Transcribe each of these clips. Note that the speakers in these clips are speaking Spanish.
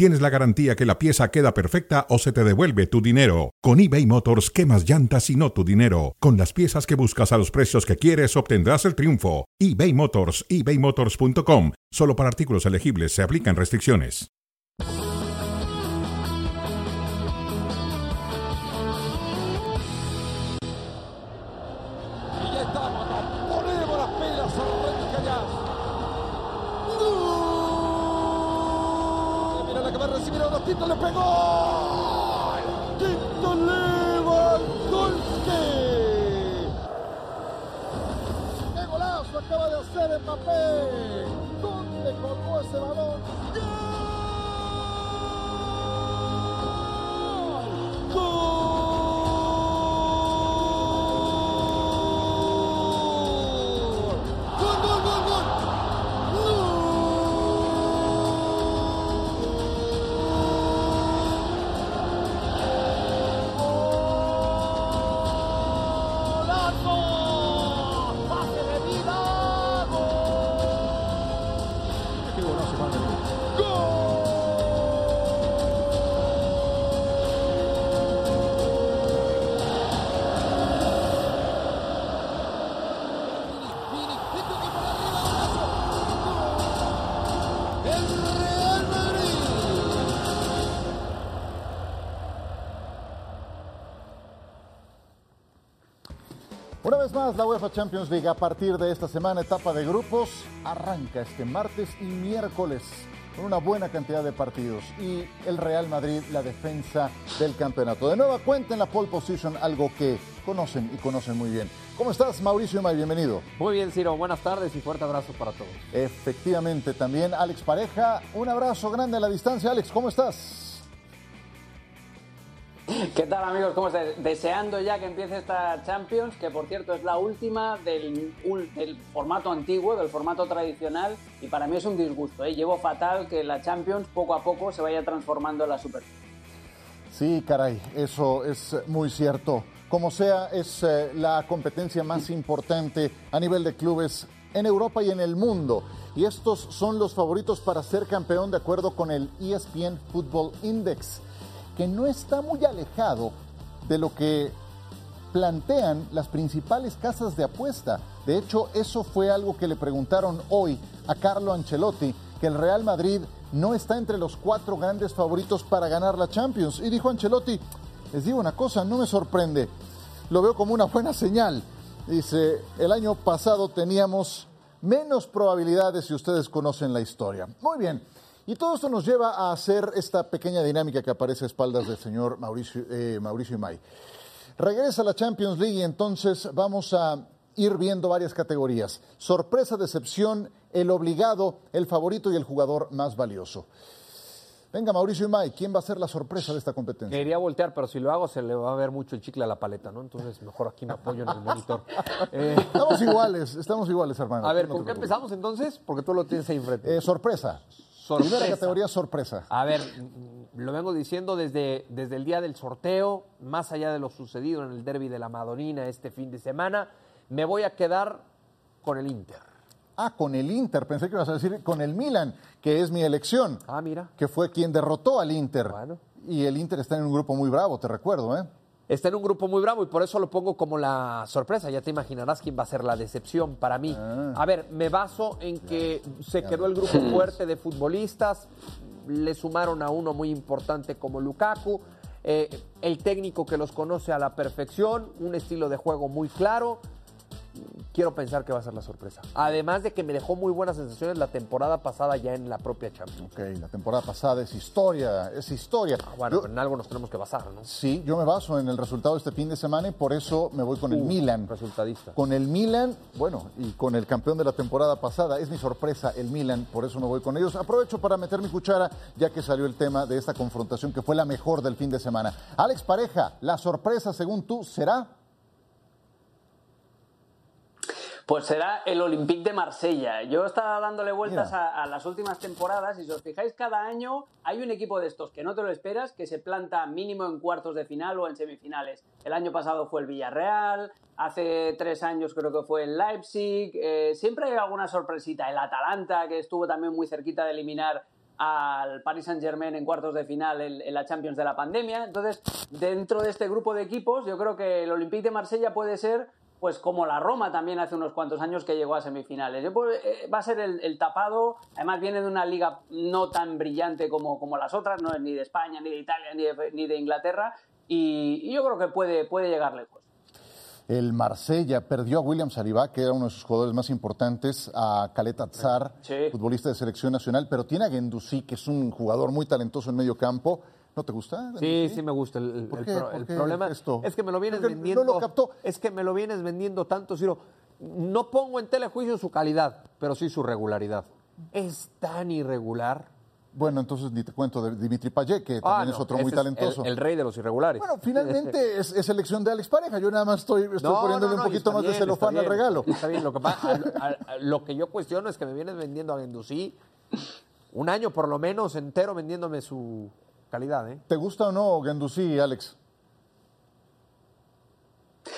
tienes la garantía que la pieza queda perfecta o se te devuelve tu dinero. Con eBay Motors, quemas llantas y no tu dinero. Con las piezas que buscas a los precios que quieres, obtendrás el triunfo. eBay Motors, ebaymotors.com. Solo para artículos elegibles se aplican restricciones. Acaba de hacer Mbappé! ¿Dónde colgó ese balón? ¡Gol! Vez más, la UEFA Champions League a partir de esta semana, etapa de grupos, arranca este martes y miércoles con una buena cantidad de partidos. Y el Real Madrid, la defensa del campeonato. De nueva cuenta en la pole position, algo que conocen y conocen muy bien. ¿Cómo estás, Mauricio May? Bienvenido. Muy bien, Ciro. Buenas tardes y fuerte abrazo para todos. Efectivamente, también Alex Pareja. Un abrazo grande a la distancia. Alex, ¿cómo estás? ¿Qué tal, amigos? ¿Cómo estáis? Deseando ya que empiece esta Champions, que por cierto es la última del, formato antiguo, del formato tradicional, y para mí es un disgusto. ¿eh? Llevo fatal que la Champions poco a poco se vaya transformando en la Super. Sí, caray, eso es muy cierto. Como sea, es eh, la competencia más importante a nivel de clubes en Europa y en el mundo. Y estos son los favoritos para ser campeón de acuerdo con el ESPN Football Index, que no está muy alejado de lo que plantean las principales casas de apuesta. De hecho, eso fue algo que le preguntaron hoy a Carlo Ancelotti, que el Real Madrid no está entre los cuatro grandes favoritos para ganar la Champions. Y dijo Ancelotti, les digo una cosa, no me sorprende, lo veo como una buena señal. Dice, el año pasado teníamos menos probabilidades si ustedes conocen la historia. Muy bien. Y todo esto nos lleva a hacer esta pequeña dinámica que aparece a espaldas del señor Mauricio, eh, Mauricio Imay. Regresa la Champions League y entonces vamos a ir viendo varias categorías. Sorpresa, decepción, el obligado, el favorito y el jugador más valioso. Venga, Mauricio Imay, ¿quién va a ser la sorpresa de esta competencia? Quería voltear, pero si lo hago se le va a ver mucho el chicle a la paleta, ¿no? Entonces mejor aquí me apoyo en el monitor. Eh, Estamos iguales, estamos iguales, hermano. a ver, No ¿con qué preocupes. empezamos entonces? Porque tú lo tienes ahí enfrente. Eh, sorpresa. Sorpresa. Primera categoría, sorpresa. A ver, mm, lo vengo diciendo desde, desde el día del sorteo, más allá de lo sucedido en el derby de la Madonina este fin de semana, me voy a quedar con el Inter. Ah, con el Inter, pensé que ibas a decir con el Milan, que es mi elección, Ah, mira. que fue quien derrotó al Inter. Bueno. Y el Inter está en un grupo muy bravo, te recuerdo, ¿eh? Está en un grupo muy bravo y por eso lo pongo como la sorpresa. Ya te imaginarás quién va a ser la decepción para mí. A ver, me baso en que se quedó el grupo fuerte de futbolistas, le sumaron a uno muy importante como Lukaku, eh, el técnico que los conoce a la perfección, un estilo de juego muy claro. Quiero pensar que va a ser la sorpresa. Además de que me dejó muy buenas sensaciones la temporada pasada ya en la propia Champions. Ok, la temporada pasada es historia, es historia. Ah, bueno, Yo- pero en algo nos tenemos que basar, ¿no? Sí, yo me baso en el resultado de este fin de semana y por eso me voy con el Uh, Milan. Resultadista. Con el Milan, bueno, y con el campeón de la temporada pasada, es mi sorpresa el Milan, por eso me voy con ellos. Aprovecho para meter mi cuchara, ya que salió el tema de esta confrontación que fue la mejor del fin de semana. Alex Pareja, la sorpresa según tú será. Pues será el Olympique de Marsella. Yo estaba dándole vueltas a, a, las últimas temporadas y si os fijáis, cada año hay un equipo de estos que no te lo esperas, que se planta mínimo en cuartos de final o en semifinales. El año pasado fue el Villarreal, hace tres años creo que fue el Leipzig, eh, siempre hay alguna sorpresita. El Atalanta, que estuvo también muy cerquita de eliminar al Paris Saint Germain en cuartos de final en, en, la Champions de la pandemia. Entonces, dentro de este grupo de equipos, yo creo que el Olympique de Marsella puede ser pues como la Roma también hace unos cuantos años que llegó a semifinales. Pues, eh, va a ser el, el, tapado, además viene de una liga no tan brillante como, como las otras, no es ni de España, ni de Italia, ni de, ni de Inglaterra, y, y, yo creo que puede, puede llegar lejos. El Marsella perdió a William Saliba, que era uno de sus jugadores más importantes, a Caleta Tsar, sí. futbolista de selección nacional, pero tiene a Gendouzi, que es un jugador muy talentoso en medio campo. ¿No te gusta? Sí, sí me gusta. El, el, pro, el problema esto? es que me lo vienes vendiendo. No lo captó. Es que me lo vienes vendiendo tanto, Ciro. No pongo en telejuicio su calidad, pero sí su regularidad. Es tan irregular. Bueno, entonces ni te cuento de Dimitri Payet, que también ah, no, es otro muy talentoso. El, el, rey de los irregulares. Bueno, finalmente es, es, elección de Alex Pareja. Yo nada más estoy, estoy no, poniéndole no, un poquito más bien, de celofán al regalo. Está bien, lo que, pasa, a, a, lo que yo cuestiono es que me vienes vendiendo a Gendouzi un año por lo menos entero vendiéndome su, calidad, ¿eh? ¿Te gusta o no Gendouzi, Alex?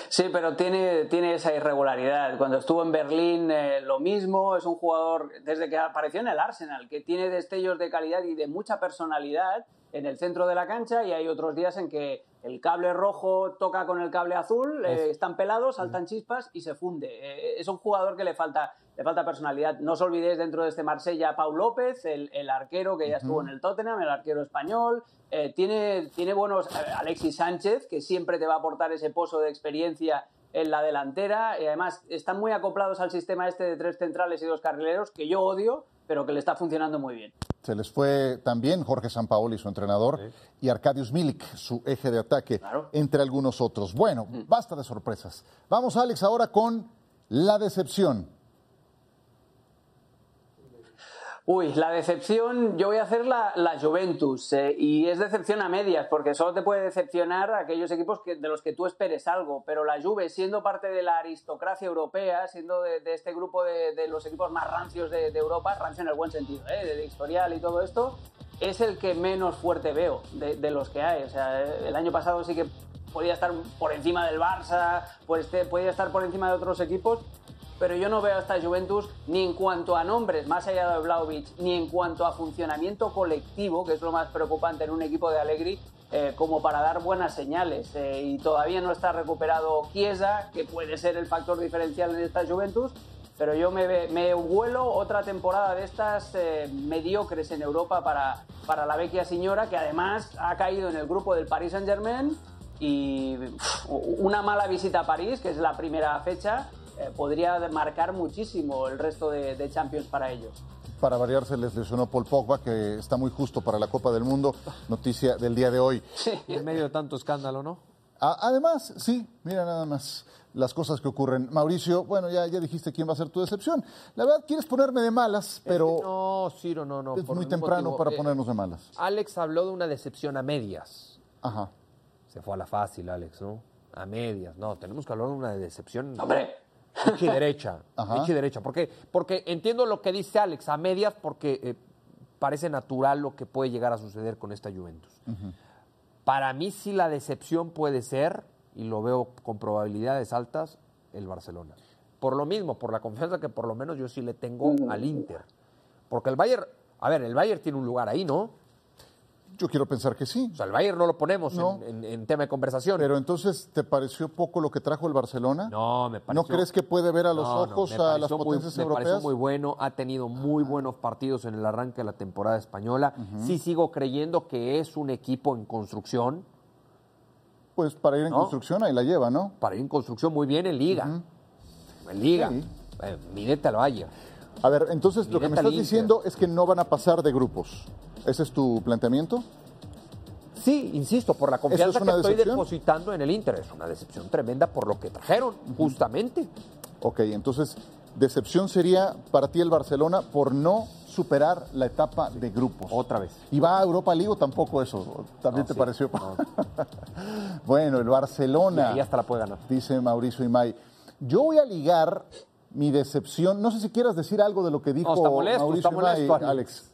Sí, pero tiene, tiene esa irregularidad. Cuando estuvo en Berlín, eh, lo mismo. Es un jugador, desde que apareció en el Arsenal, que tiene destellos de calidad y de mucha personalidad en el centro de la cancha. Y hay otros días en que el cable rojo toca con el cable azul, eh, están pelados, saltan chispas y se funde. Eh, es un jugador que le falta, le falta personalidad. No os olvidéis dentro de este Marsella a Pau López, el, el arquero que ya estuvo en el Tottenham, el arquero español. Eh, tiene, tiene buenos Alexis Sánchez, que siempre te va a aportar ese pozo de experiencia en la delantera. Y además están muy acoplados al sistema este de tres centrales y dos carrileros, que yo odio, pero que le está funcionando muy bien. Se les fue también Jorge Sampaoli, su entrenador, sí. y Arkadiusz Milik, su eje de ataque, claro. entre algunos otros. Bueno, mm. basta de sorpresas. Vamos, Alex, ahora con la decepción. Uy, la decepción, yo voy a hacer la, Juventus, eh, y es decepción a medias, porque solo te puede decepcionar aquellos equipos de los que tú esperes algo, pero la Juve, siendo parte de la aristocracia europea, siendo de, este grupo de, los equipos más rancios de, de, Europa, rancio en el buen sentido, eh, de, historial y todo esto, es el que menos fuerte veo de, los que hay. O sea, el año pasado sí que podía estar por encima del Barça, pues podía estar por encima de otros equipos, pero yo no veo a esta Juventus ni en cuanto a nombres, más allá de Vlaovic, ni en cuanto a funcionamiento colectivo, que es lo más preocupante en un equipo de Allegri, eh, como para dar buenas señales. Eh, y todavía no está recuperado Chiesa, que puede ser el factor diferencial en esta Juventus, pero yo me, me vuelo otra temporada de estas eh, mediocres en Europa para, para la vecchia señora, que además ha caído en el grupo del Paris Saint-Germain y una mala visita a París, que es la primera fecha, eh, podría marcar muchísimo el resto de, de, Champions para ellos. Para variar, se les lesionó Paul Pogba, que está muy justo para la Copa del Mundo, noticia del día de hoy. Sí. En medio de tanto escándalo, ¿no? Además, sí, mira nada más las cosas que ocurren. Mauricio, bueno, ya, ya dijiste quién va a ser tu decepción. La verdad, quieres ponerme de malas, pero... Es que no, Ciro, no, no. Es muy temprano motivo. para eh, ponernos de malas. Alex habló de una decepción a medias. Ajá. Se fue a la fácil, Alex, ¿no? A medias. No, tenemos que hablar de una decepción... ¡Hombre! Michi derecha. Michi derecha. ¿Por qué? Porque entiendo lo que dice Alex, a medias, porque eh, parece natural lo que puede llegar a suceder con esta Juventus. Uh -huh. Para mí sí la decepción puede ser, y lo veo con probabilidades altas, el Barcelona. Por lo mismo, por la confianza que por lo menos yo sí le tengo al Inter. Porque el Bayern, a ver, el Bayern tiene un lugar ahí, ¿no? Yo quiero pensar que sí. O sea, el Bayern no lo ponemos no. En, en, en, tema de conversación. Pero entonces, ¿te pareció poco lo que trajo el Barcelona? No, me pareció. ¿No crees que puede ver a los no, ojos no, a las potencias muy, europeas? Me pareció muy bueno, ha tenido muy buenos partidos en el arranque de la temporada española. Uh -huh. Sí sigo creyendo que es un equipo en construcción. Pues para ir en construcción ahí la lleva, ¿no? Para ir en construcción muy bien en Liga. Uh -huh. En Liga. Sí. Eh, al Bayern. A ver, entonces lo que me estás diciendo es que no van a pasar de grupos. ¿Ese es tu planteamiento? Sí, insisto, por la confianza es que estoy depositando en el Inter. Es una decepción tremenda por lo que trajeron, uh -huh. justamente. Ok, entonces, decepción sería para ti el Barcelona por no superar la etapa de grupos. Otra vez. ¿Y va a Europa League o tampoco eso? ¿También no, te sí, pareció? No. bueno, el Barcelona. Y hasta la puede ganar. Dice Mauricio Imay. Yo voy a ligar mi decepción. No sé si quieras decir algo de lo que dijo Mauricio Alex.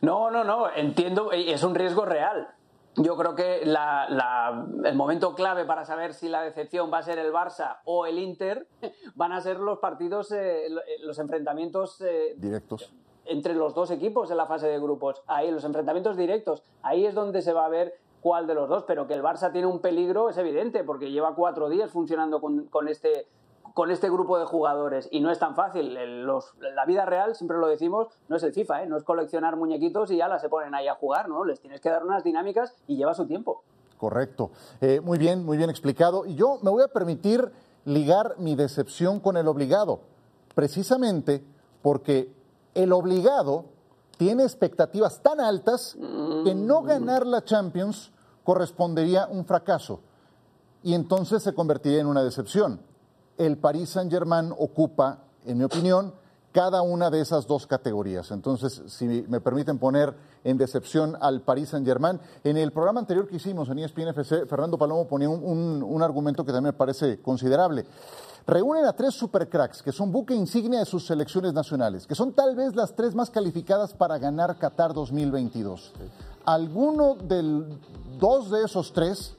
No, no, no, entiendo, es un riesgo real. Yo creo que el momento clave para saber si la decepción va a ser el Barça o el Inter van a ser los partidos, eh, los enfrentamientos eh, directos entre los dos equipos en la fase de grupos. Ahí, los enfrentamientos directos, ahí es donde se va a ver cuál de los dos. Pero que el Barça tiene un peligro es evidente, porque lleva cuatro días funcionando con este con este grupo de jugadores y no es tan fácil. la vida real, siempre lo decimos, no es el FIFA, ¿eh? no es coleccionar muñequitos y ya las se ponen ahí a jugar, ¿no? Les tienes que dar unas dinámicas y lleva su tiempo. Correcto. Eh, muy bien, muy bien explicado. Y yo me voy a permitir ligar mi decepción con el obligado, precisamente porque el obligado tiene expectativas tan altas que no mm. ganar la Champions correspondería un fracaso y entonces se convertiría en una decepción el Paris Saint-Germain ocupa, en mi opinión, cada una de esas dos categorías. Entonces, si me permiten poner en decepción al Paris Saint-Germain, en el programa anterior que hicimos en ESPN FC, Fernando Palomo ponía un, argumento que también me parece considerable. Reúnen a tres supercracks que son buque insignia de sus selecciones nacionales, que son tal vez las tres más calificadas para ganar Qatar 2022. Alguno de dos de esos tres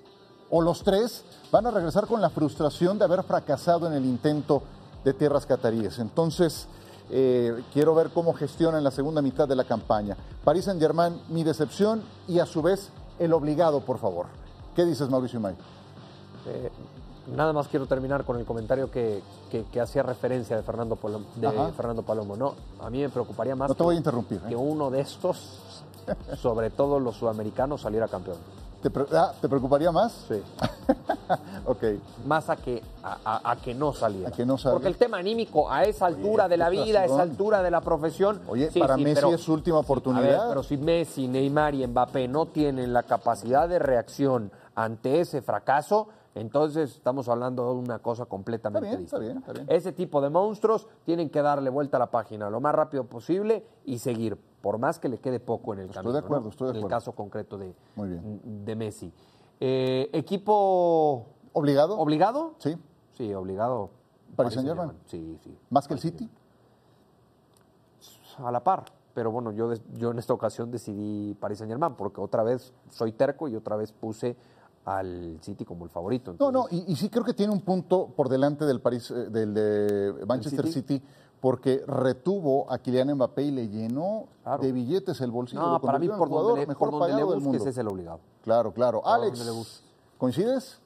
o los tres van a regresar con la frustración de haber fracasado en el intento de tierras cataríes. Entonces, eh, quiero ver cómo gestionan la segunda mitad de la campaña. París Saint Germain, mi decepción y a su vez el obligado, por favor. ¿Qué dices, Mauricio May? Eh, nada más quiero terminar con el comentario que, hacía referencia de Fernando, Palomo, de Fernando Palomo. No, a mí me preocuparía más no te voy a interrumpir, que ¿eh? uno de estos, sobre todo los sudamericanos, saliera campeón. Ah, ¿Te, preocuparía más? Sí. ok. Más a que, a, que no saliera. A que no Porque el tema anímico, a esa altura de la vida, a esa altura de la profesión. Oye, para Messi es su última oportunidad. pero si Messi, Neymar y Mbappé no tienen la capacidad de reacción ante ese fracaso, entonces estamos hablando de una cosa completamente distinta. Está bien, está bien. Ese tipo de monstruos tienen que darle vuelta a la página lo más rápido posible y seguir, por más que le quede poco en el camino. Estoy de acuerdo, estoy de acuerdo. En el caso concreto de, de Messi. Eh, ¿Equipo obligado? ¿Obligado? Sí. Sí, obligado. ¿Paris Saint Germain? Sí, sí. ¿Más que el City? A la par. Pero bueno, yo, yo en esta ocasión decidí Paris Saint Germain porque otra vez soy terco y otra vez puse al City como el favorito. No, no, y, sí creo que tiene un punto por delante del París, eh, del de Manchester City? porque retuvo a Kylian Mbappé y le llenó de billetes el bolsillo. No, para mí por jugador donde mejor pagado del mundo. Ese es el obligado. Claro, claro. Alex, ¿coincides?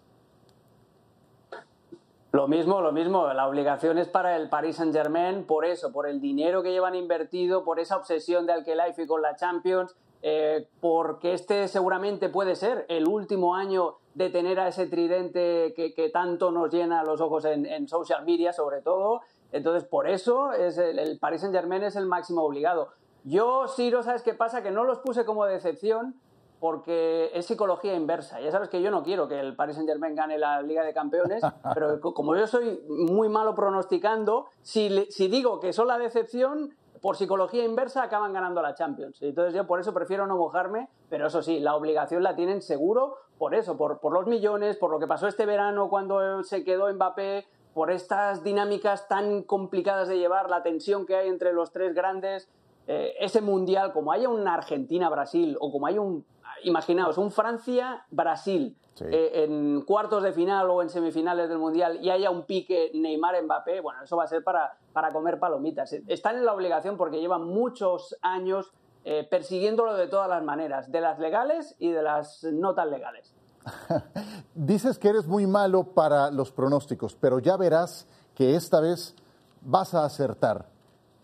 Lo mismo, lo mismo. La obligación es para el Paris Saint Germain por eso, por el dinero que llevan invertido, por esa obsesión de Alquelife con la Champions eh, porque este seguramente puede ser el último año de tener a ese tridente que, tanto nos llena los ojos en, social media, sobre todo. Entonces, por eso es el, Paris Saint Germain es el máximo obligado. Yo, Ciro, ¿sabes qué pasa? Que no los puse como decepción porque es psicología inversa. Ya sabes que yo no quiero que el Paris Saint Germain gane la Liga de Campeones, pero como yo soy muy malo pronosticando, si, si digo que son la decepción, por psicología inversa acaban ganando la Champions. Entonces yo por eso prefiero no mojarme, pero eso sí, la obligación la tienen seguro por eso, por, los millones, por lo que pasó este verano cuando se quedó Mbappé, por estas dinámicas tan complicadas de llevar, la tensión que hay entre los tres grandes, eh, ese mundial, como haya un Argentina-Brasil o como haya un, imaginaos, un Francia-Brasil eh, en cuartos de final o en semifinales del mundial y haya un pique Neymar-Mbappé, bueno, eso va a ser para, para comer palomitas. Están en la obligación porque llevan muchos años eh, persiguiéndolo de todas las maneras, de las legales y de las no tan legales. Dices que eres muy malo para los pronósticos, pero ya verás que esta vez vas a acertar.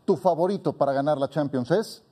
¿Tu favorito para ganar la Champions es?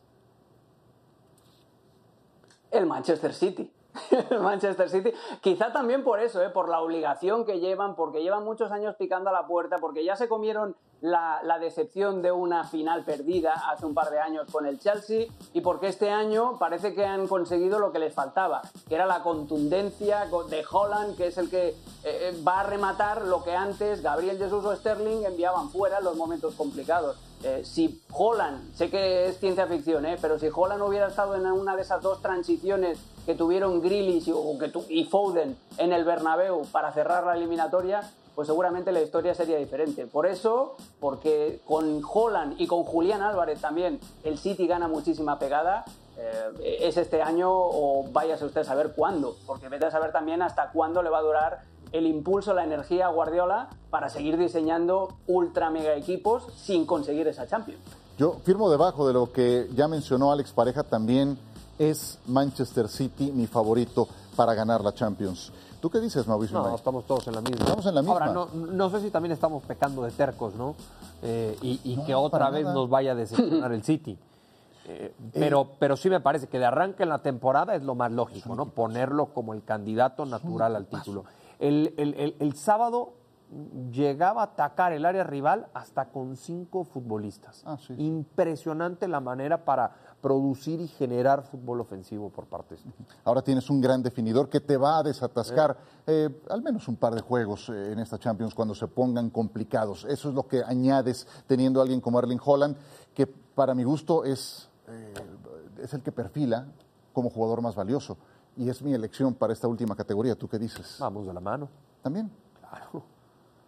El Manchester City. Manchester City. Quizá también por eso, ¿eh? por la obligación que llevan, porque llevan muchos años picando a la puerta, porque ya se comieron la, decepción de una final perdida hace un par de años con el Chelsea y porque este año parece que han conseguido lo que les faltaba, que era la contundencia de Holland, que es el que eh, eh, va a rematar lo que antes Gabriel Jesús o Sterling enviaban fuera en los momentos complicados. Eh, si Holland, sé que es ciencia ficción, pero si Holland hubiera estado en una de esas dos transiciones que tuvieron Grealish y, y Foden en el Bernabéu para cerrar la eliminatoria, pues seguramente la historia sería diferente. Por eso, porque con Holland y con Julián Álvarez también el City gana muchísima pegada, eh, es este año o váyase usted a saber cuándo, porque vete a saber también hasta cuándo le va a durar el impulso, la energía a Guardiola para seguir diseñando ultra mega equipos sin conseguir esa Champions. Yo firmo debajo de lo que ya mencionó Alex Pareja, también es Manchester City mi favorito para ganar la Champions. ¿Tú qué dices, Mauricio? No, estamos todos en la misma. Estamos en la misma. Ahora, no, sé si también estamos pecando de tercos, ¿no? Eh, y, que otra vez nos vaya a decepcionar el City. Eh, pero, pero sí me parece que de arranque en la temporada es lo más lógico, ¿no? Ponerlo como el candidato natural al título. El, el, el, sábado llegaba a atacar el área rival hasta con cinco futbolistas. Ah, Impresionante la manera para producir y generar fútbol ofensivo por partes. Ahora tienes un gran definidor que te va a desatascar eh, al menos un par de juegos eh, en esta Champions cuando se pongan complicados. Eso es lo que añades teniendo a alguien como Erling Holland, que para mi gusto es, eh, es el que perfila como jugador más valioso. Y es mi elección para esta última categoría. ¿Tú qué dices? Vamos de la mano. ¿También? Claro.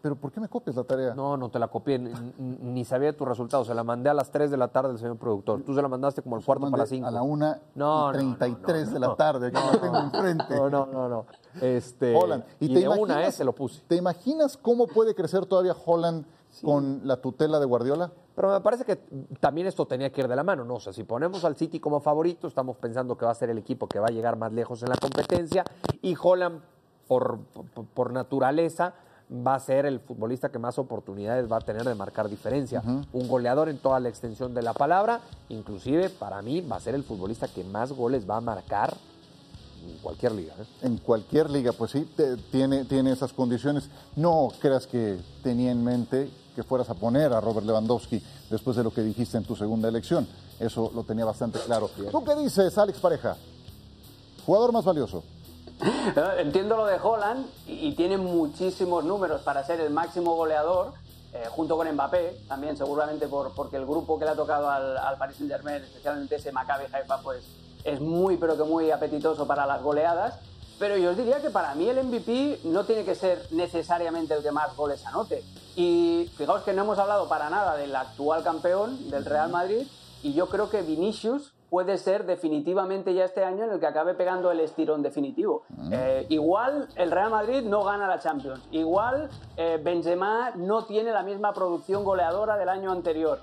¿Pero por qué me copias la tarea? No, no te la copié, ni, sabía tu resultado. Se la mandé a las 3 de la tarde al señor productor. Tú se la mandaste como al cuarto para las 5. A la 1 no, 33 de la tarde, que no, tengo enfrente. No, no, no, no. Este, Holland. Y, te de una eh, se lo puse. ¿Te imaginas cómo puede crecer todavía Holland con la tutela de Guardiola? Pero me parece que también esto tenía que ir de la mano, ¿no? O sea, si ponemos al City como favorito, estamos pensando que va a ser el equipo que va a llegar más lejos en la competencia y Holland, por, por naturaleza, va a ser el futbolista que más oportunidades va a tener de marcar diferencia. Un goleador en toda la extensión de la palabra, inclusive para mí va a ser el futbolista que más goles va a marcar en cualquier liga. ¿eh? En cualquier liga, pues sí, tiene, tiene esas condiciones. No creas que tenía en mente que fueras a poner a Robert Lewandowski después de lo que dijiste en tu segunda elección. Eso lo tenía bastante claro. ¿Tú qué dices, Alex Pareja? Jugador más valioso. Entiendo lo de Holland y, tiene muchísimos números para ser el máximo goleador, eh, junto con Mbappé, también seguramente por, porque el grupo que le ha tocado al, al Paris Saint Germain, especialmente ese Maccabi Haifa, pues es muy pero que muy apetitoso para las goleadas. Pero yo os diría que para mí el MVP no tiene que ser necesariamente el que más goles anote. Y fijaos que no hemos hablado para nada del actual campeón, del Real Madrid, y yo creo que Vinicius puede ser definitivamente ya este año en el que acabe pegando el estirón definitivo. Eh, igual el Real Madrid no gana la Champions, igual eh, Benzema no tiene la misma producción goleadora del año anterior,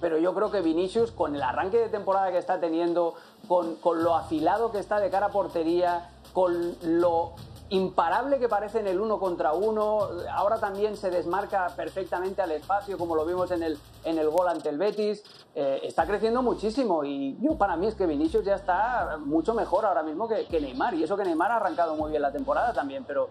pero yo creo que Vinicius con el arranque de temporada que está teniendo, con, con lo afilado que está de cara a portería, con lo imparable que parece en el uno contra uno. Ahora también se desmarca perfectamente al espacio, como lo vimos en el, en el gol ante el Betis. Eh, está creciendo muchísimo y yo para mí es que Vinicius ya está mucho mejor ahora mismo que, Neymar. Y eso que Neymar ha arrancado muy bien la temporada también, pero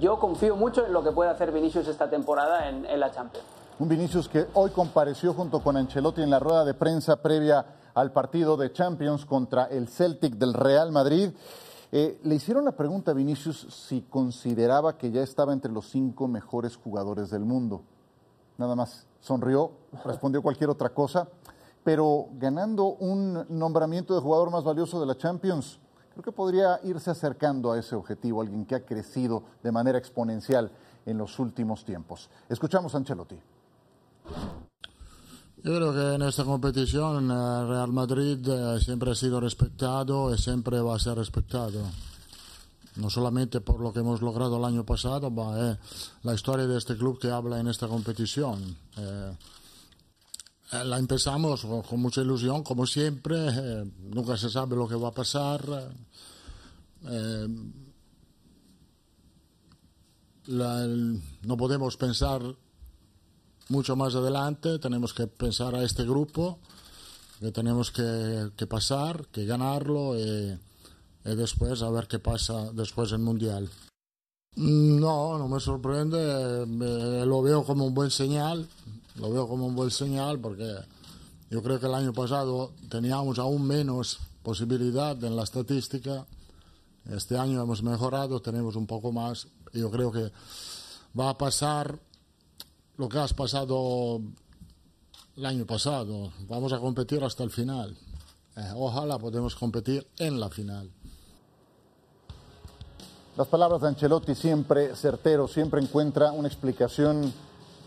yo confío mucho en lo que puede hacer Vinicius esta temporada en, en la Champions. Un Vinicius que hoy compareció junto con Ancelotti en la rueda de prensa previa al partido de Champions contra el Celtic del Real Madrid. Eh, le hicieron la pregunta a Vinicius si consideraba que ya estaba entre los cinco mejores jugadores del mundo. Nada más sonrió, respondió cualquier otra cosa, pero ganando un nombramiento de jugador más valioso de la Champions, creo que podría irse acercando a ese objetivo, alguien que ha crecido de manera exponencial en los últimos tiempos. Escuchamos a Ancelotti. Yo creo que en esta competición eh, Real Madrid eh, siempre ha sido respetado y siempre va a ser respetado. No solamente por lo que hemos logrado el año pasado, va eh, la historia de este club que habla en esta competición. la empezamos con, mucha ilusión, como siempre. nunca se sabe lo que va a pasar. no podemos pensar mucho más adelante tenemos que pensar a este grupo, que tenemos que, pasar, que ganarlo y, después a ver qué pasa después en Mundial. No, no me sorprende, lo veo como un buen señal, lo veo como un buen señal porque yo creo que el año pasado teníamos aún menos posibilidad en la estadística. Este año hemos mejorado, tenemos un poco más. Yo creo que va a pasar lo que has pasado el año pasado. Vamos a competir hasta el final. Eh, ojalá podamos competir en la final. Las palabras de Ancelotti siempre certero, siempre encuentra una explicación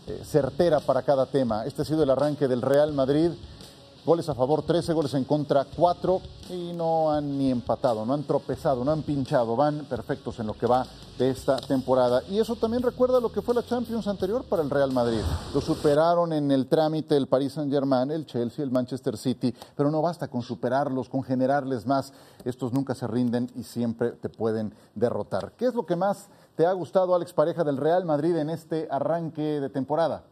eh, certera para cada tema. Este ha sido el arranque del Real Madrid Goles a favor 13, goles en contra 4 y no han ni empatado, no han tropezado, no han pinchado, van perfectos en lo que va de esta temporada. Y eso también recuerda lo que fue la Champions anterior para el Real Madrid. Lo superaron en el trámite el Paris Saint-Germain, el Chelsea, el Manchester City, pero no basta con superarlos, con generarles más. Estos nunca se rinden y siempre te pueden derrotar. ¿Qué es lo que más te ha gustado, Alex Pareja, del Real Madrid en este arranque de temporada?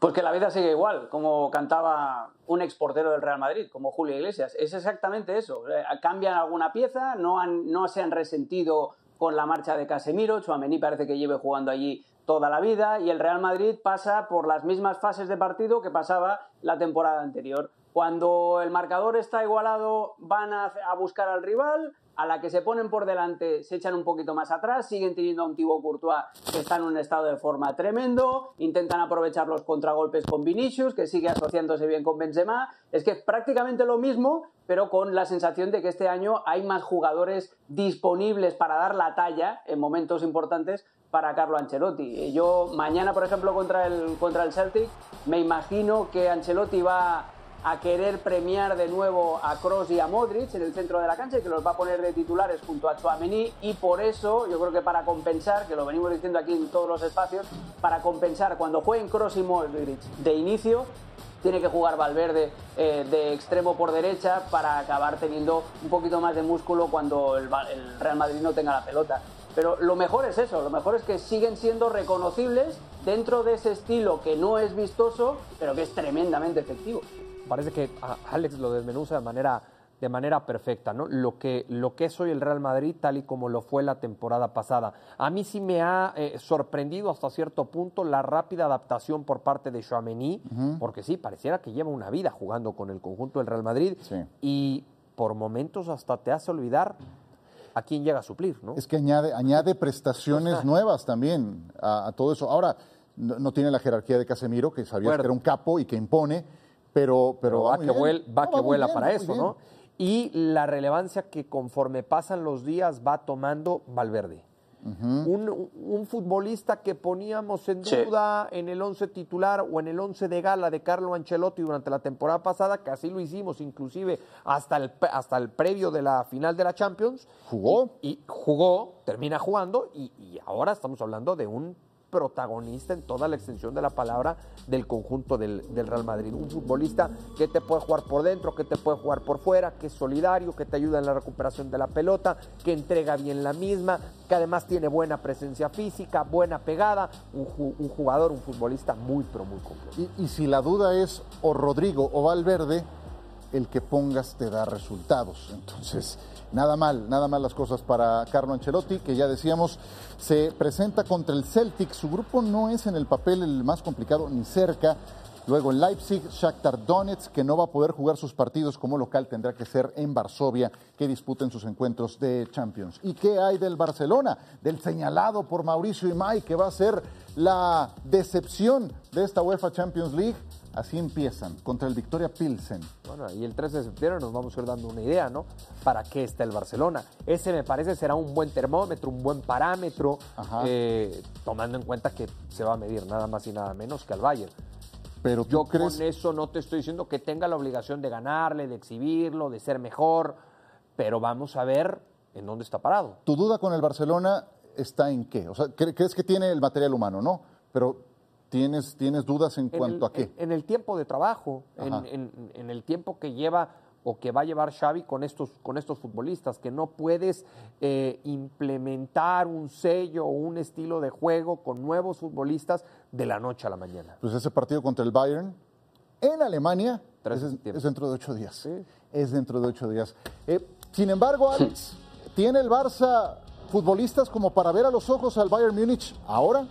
Pues que la vida sigue igual, como cantaba un exportero del Real Madrid, como Julio Iglesias. Es exactamente eso. Eh, cambian alguna pieza, no, no se han resentido con la marcha de Casemiro. Chuamení parece que lleve jugando allí toda la vida y el Real Madrid pasa por las mismas fases de partido que pasaba la temporada anterior. Cuando el marcador está igualado, van a, buscar al rival, a la que se ponen por delante se echan un poquito más atrás, siguen teniendo a un Thibaut Courtois que está en un estado de forma tremendo, intentan aprovechar los contragolpes con Vinicius, que sigue asociándose bien con Benzema. Es que es prácticamente lo mismo, pero con la sensación de que este año hay más jugadores disponibles para dar la talla en momentos importantes para Carlo Ancelotti. Yo mañana, por ejemplo, contra el, contra el Celtic, me imagino que Ancelotti va a querer premiar de nuevo a Kroos y a Modric en el centro de la cancha y que los va a poner de titulares junto a Chouameni y por eso yo creo que para compensar, que lo venimos diciendo aquí en todos los espacios, para compensar cuando jueguen Kroos y Modric de inicio tiene que jugar Valverde eh, de extremo por derecha para acabar teniendo un poquito más de músculo cuando el, el Real Madrid no tenga la pelota. Pero lo mejor es eso, lo mejor es que siguen siendo reconocibles dentro de ese estilo que no es vistoso, pero que es tremendamente efectivo parece que Alex lo desmenuza de manera, de manera perfecta, ¿no? Lo que, lo que es hoy el Real Madrid, tal y como lo fue la temporada pasada. A mí sí me ha eh, sorprendido hasta cierto punto la rápida adaptación por parte de Chouameni, porque sí, pareciera que lleva una vida jugando con el conjunto del Real Madrid y por momentos hasta te hace olvidar a quién llega a suplir, ¿no? Es que añade, añade prestaciones nuevas también a, todo eso. Ahora, no, tiene la jerarquía de Casemiro, que sabía que era un capo y que impone, pero, pero, va, que, va que vuela para eso, ¿no? Y la relevancia que conforme pasan los días va tomando Valverde. un, futbolista que poníamos en duda en el once titular o en el once de gala de Carlo Ancelotti durante la temporada pasada, que así lo hicimos inclusive hasta el, hasta el previo de la final de la Champions. Jugó. Y, jugó, termina jugando y, y ahora estamos hablando de un protagonista en toda la extensión de la palabra del conjunto del, Real Madrid. Un futbolista que te puede jugar por dentro, que te puede jugar por fuera, que es solidario, que te ayuda en la recuperación de la pelota, que entrega bien la misma, que además tiene buena presencia física, buena pegada, un, jugador, un futbolista muy, pero muy completo. Y, y si la duda es o Rodrigo o Valverde, el que pongas te da resultados. Entonces, nada mal, nada mal las cosas para Carlo Ancelotti, que ya decíamos, se presenta contra el Celtic. Su grupo no es en el papel el más complicado ni cerca. Luego el Leipzig, Shakhtar Donetsk, que no va a poder jugar sus partidos como local, tendrá que ser en Varsovia, que disputen sus encuentros de Champions. ¿Y qué hay del Barcelona? Del señalado por Mauricio Imay, que va a ser la decepción de esta UEFA Champions League Así empiezan, contra el Victoria Pilsen. Bueno, y el 3 de septiembre nos vamos a ir dando una idea, ¿no? ¿Para qué está el Barcelona? Ese me parece será un buen termómetro, un buen parámetro, eh, tomando en cuenta que se va a medir nada más y nada menos que al Bayern. Pero yo con eso no te estoy diciendo que tenga la obligación de ganarle, de exhibirlo, de ser mejor, pero vamos a ver en dónde está parado. ¿Tu duda con el Barcelona está en qué? O sea, crees que tiene el material humano, ¿no? Pero ¿Tienes, ¿Tienes dudas en, cuanto a qué? En, el tiempo de trabajo, en, el tiempo que lleva o que va a llevar Xavi con estos, con estos futbolistas, que no puedes eh, implementar un sello o un estilo de juego con nuevos futbolistas de la noche a la mañana. Pues ese partido contra el Bayern en Alemania es, dentro de ocho días. Es dentro de ocho días. Eh, sin embargo, Alex, ¿tiene el Barça futbolistas como para ver a los ojos al Bayern Múnich ahora?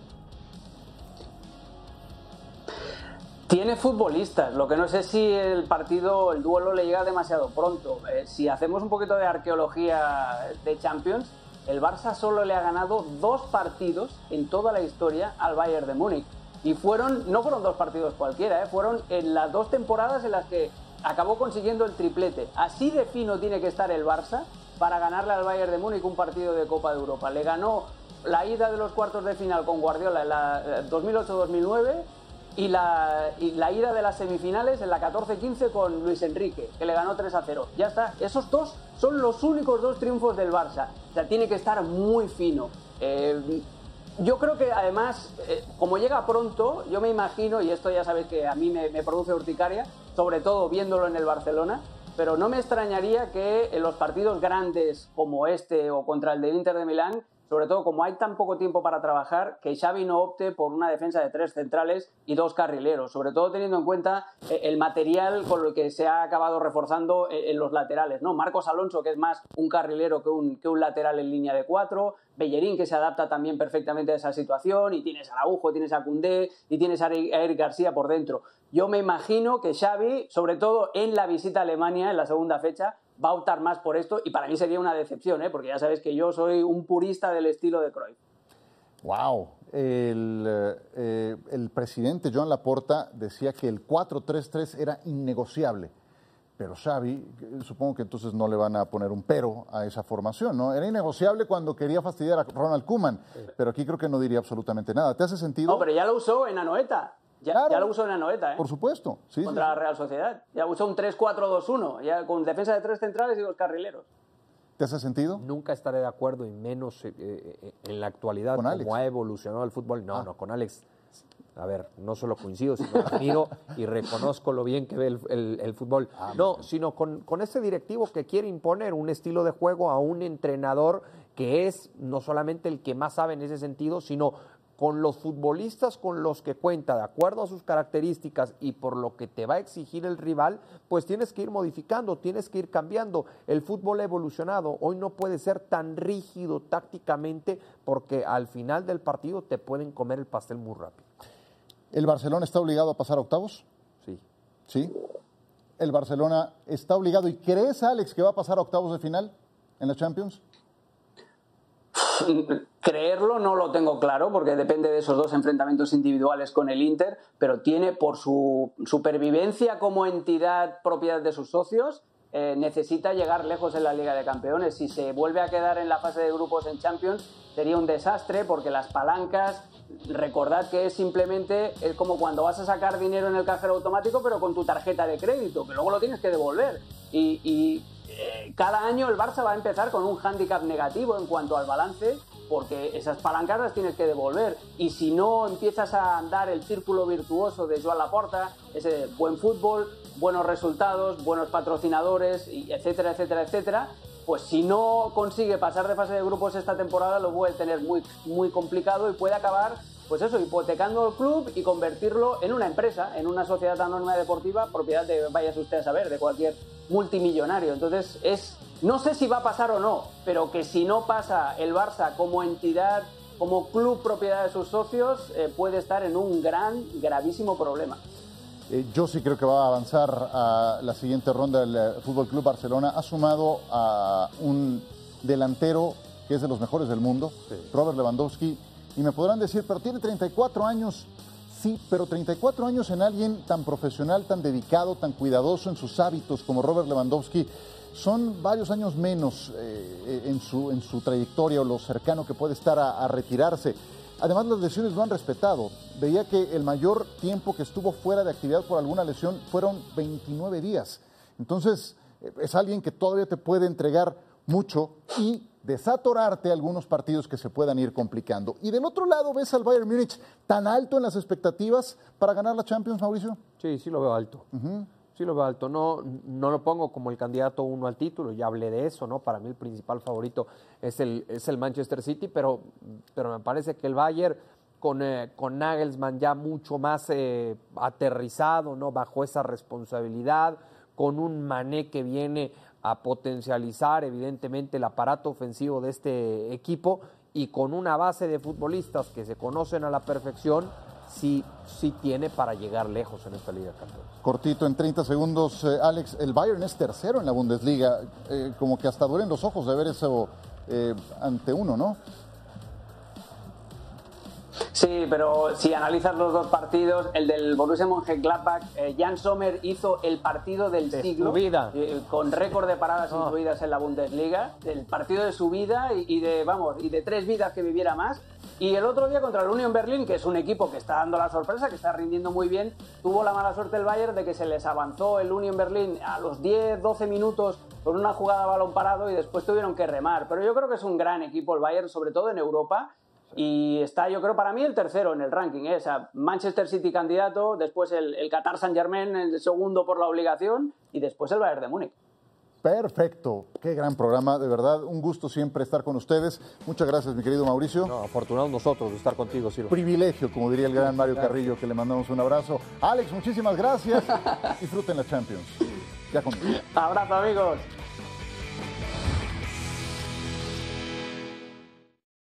Tiene futbolistas, lo que no sé si el partido, el duelo le llega demasiado pronto. Eh, si hacemos un poquito de arqueología de Champions, el Barça solo le ha ganado dos partidos en toda la historia al Bayern de Múnich. Y fueron, no fueron dos partidos cualquiera, eh, fueron en las dos temporadas en las que acabó consiguiendo el triplete. Así de fino tiene que estar el Barça para ganarle al Bayern de Múnich un partido de Copa de Europa. Le ganó la ida de los cuartos de final con Guardiola en la 2008-2009 eh, y la, la ida de las semifinales en la 14-15 con Luis Enrique, que le ganó 3 a 0. Ya está, esos dos son los únicos dos triunfos del Barça. O sea, tiene que estar muy fino. Eh, yo creo que además, eh, como llega pronto, yo me imagino, y esto ya sabéis que a mí me, me, produce urticaria, sobre todo viéndolo en el Barcelona, pero no me extrañaría que en los partidos grandes como este o contra el del Inter de Milán sobre todo como hay tan poco tiempo para trabajar, que Xavi no opte por una defensa de tres centrales y dos carrileros, sobre todo teniendo en cuenta eh, el material con el que se ha acabado reforzando eh, en los laterales, ¿no? Marcos Alonso, que es más un carrilero que un, que un lateral en línea de cuatro, Bellerín, que se adapta también perfectamente a esa situación, y tienes a Araujo, tienes a Cundé, y tienes a Eric García por dentro. Yo me imagino que Xavi, sobre todo en la visita a Alemania, en la segunda fecha, va a optar más por esto y para mí sería una decepción, ¿eh? porque ya sabes que yo soy un purista del estilo de Cruyff. Wow. El, eh, el presidente Joan Laporta decía que el 4-3-3 era innegociable. Pero Xavi, supongo que entonces no le van a poner un pero a esa formación, ¿no? Era innegociable cuando quería fastidiar a Ronald Koeman, pero aquí creo que no diría absolutamente nada. ¿Te hace sentido? No, pero ya lo usó en Anoeta. Ya, ya, lo usó en la noeta, ¿eh? Por supuesto. Sí, Contra sí, la Real Sociedad. Ya usó un 3-4-2-1, ya con defensa de tres centrales y dos carrileros. ¿Te hace sentido? Nunca estaré de acuerdo, y menos eh, eh, en la actualidad, ¿Con como ha evolucionado el fútbol. No, ah. no, con Alex. A ver, no solo coincido, sino admiro y reconozco lo bien que ve el, el, el fútbol. Ah, no, sino con, con ese directivo que quiere imponer un estilo de juego a un entrenador que es no solamente el que más sabe en ese sentido, sino con los futbolistas con los que cuenta, de acuerdo a sus características y por lo que te va a exigir el rival, pues tienes que ir modificando, tienes que ir cambiando. El fútbol ha evolucionado, hoy no puede ser tan rígido tácticamente porque al final del partido te pueden comer el pastel muy rápido. ¿El Barcelona está obligado a pasar a octavos? Sí. ¿Sí? ¿El Barcelona está obligado y crees, Alex, que va a pasar a octavos de final en la Champions? Creerlo no lo tengo claro porque depende de esos dos enfrentamientos individuales con el Inter, pero tiene por su supervivencia como entidad propiedad de sus socios, eh, necesita llegar lejos en la Liga de Campeones. Si se vuelve a quedar en la fase de grupos en Champions, sería un desastre porque las palancas, recordad que es simplemente es como cuando vas a sacar dinero en el cajero automático, pero con tu tarjeta de crédito, que luego lo tienes que devolver. y, y eh, cada año el Barça va a empezar con un hándicap negativo en cuanto al balance, porque esas palancas las tienes que devolver. Y si no empiezas a andar el círculo virtuoso de Joan Laporta, ese buen fútbol, buenos resultados, buenos patrocinadores, etcétera, etcétera, etcétera, pues si no consigue pasar de fase de grupos esta temporada lo puede tener muy, muy complicado y puede acabar pues eso, hipotecando el club y convertirlo en una empresa, en una sociedad anónima deportiva, propiedad de, vayas usted a saber, de cualquier multimillonario. Entonces, es, no sé si va a pasar o no, pero que si no pasa el Barça como entidad, como club propiedad de sus socios, eh, puede estar en un gran, gravísimo problema. Eh, yo sí creo que va a avanzar a la siguiente ronda del eh, Fútbol Club Barcelona. Ha sumado a un delantero que es de los mejores del mundo, Robert Lewandowski, y me podrán decir, pero tiene 34 años. Sí, pero 34 años en alguien tan profesional, tan dedicado, tan cuidadoso en sus hábitos como Robert Lewandowski, son varios años menos eh, en, su, en su trayectoria o lo cercano que puede estar a, retirarse. Además, las lesiones lo han respetado. Veía que el mayor tiempo que estuvo fuera de actividad por alguna lesión fueron 29 días. Entonces, eh, es alguien que todavía te puede entregar mucho y desatorarte algunos partidos que se puedan ir complicando. Y del otro lado, ¿ves al Bayern Múnich tan alto en las expectativas para ganar la Champions, Mauricio? Sí, sí lo veo alto. Sí lo veo alto. No, no lo pongo como el candidato uno al título, ya hablé de eso, ¿no? Para mí el principal favorito es el, es el Manchester City, pero, pero me parece que el Bayern con, eh, con Nagelsmann ya mucho más eh, aterrizado, ¿no? Bajo esa responsabilidad, con un Mané que viene a potencializar evidentemente el aparato ofensivo de este equipo y con una base de futbolistas que se conocen a la perfección, sí, sí tiene para llegar lejos en esta Liga Campeones. Cortito, en 30 segundos, eh, Alex, el Bayern es tercero en la Bundesliga, eh, como que hasta duelen los ojos de ver eso eh, ante uno, ¿no? Sí, pero si analizas los dos partidos, el del Borussia Mönchengladbach, eh, Jan Sommer hizo el partido del De siglo, su vida. eh, con récord de paradas Ah. incluidas en la Bundesliga, el partido de su vida y, y de vamos y de tres vidas que viviera más. Y el otro día contra el Union Berlin, que es un equipo que está dando la sorpresa, que está rindiendo muy bien, tuvo la mala suerte el Bayern de que se les avanzó el Union Berlin a los 10, 12 minutos con una jugada a balón parado y después tuvieron que remar. Pero yo creo que es un gran equipo el Bayern, sobre todo en Europa. Y está, yo creo, para mí el tercero en el ranking. ¿eh? O sea, Manchester City candidato, después el, el Qatar Saint Germain el segundo por la obligación y después el Bayern de Múnich. Perfecto, qué gran programa, de verdad, un gusto siempre estar con ustedes. Muchas gracias, mi querido Mauricio. No, afortunados nosotros de estar contigo, Silva. Privilegio, como diría el gran Mario Carrillo, que le mandamos un abrazo. Alex, muchísimas gracias. Disfruten la Champions. Ya conmigo. Abrazo, amigos.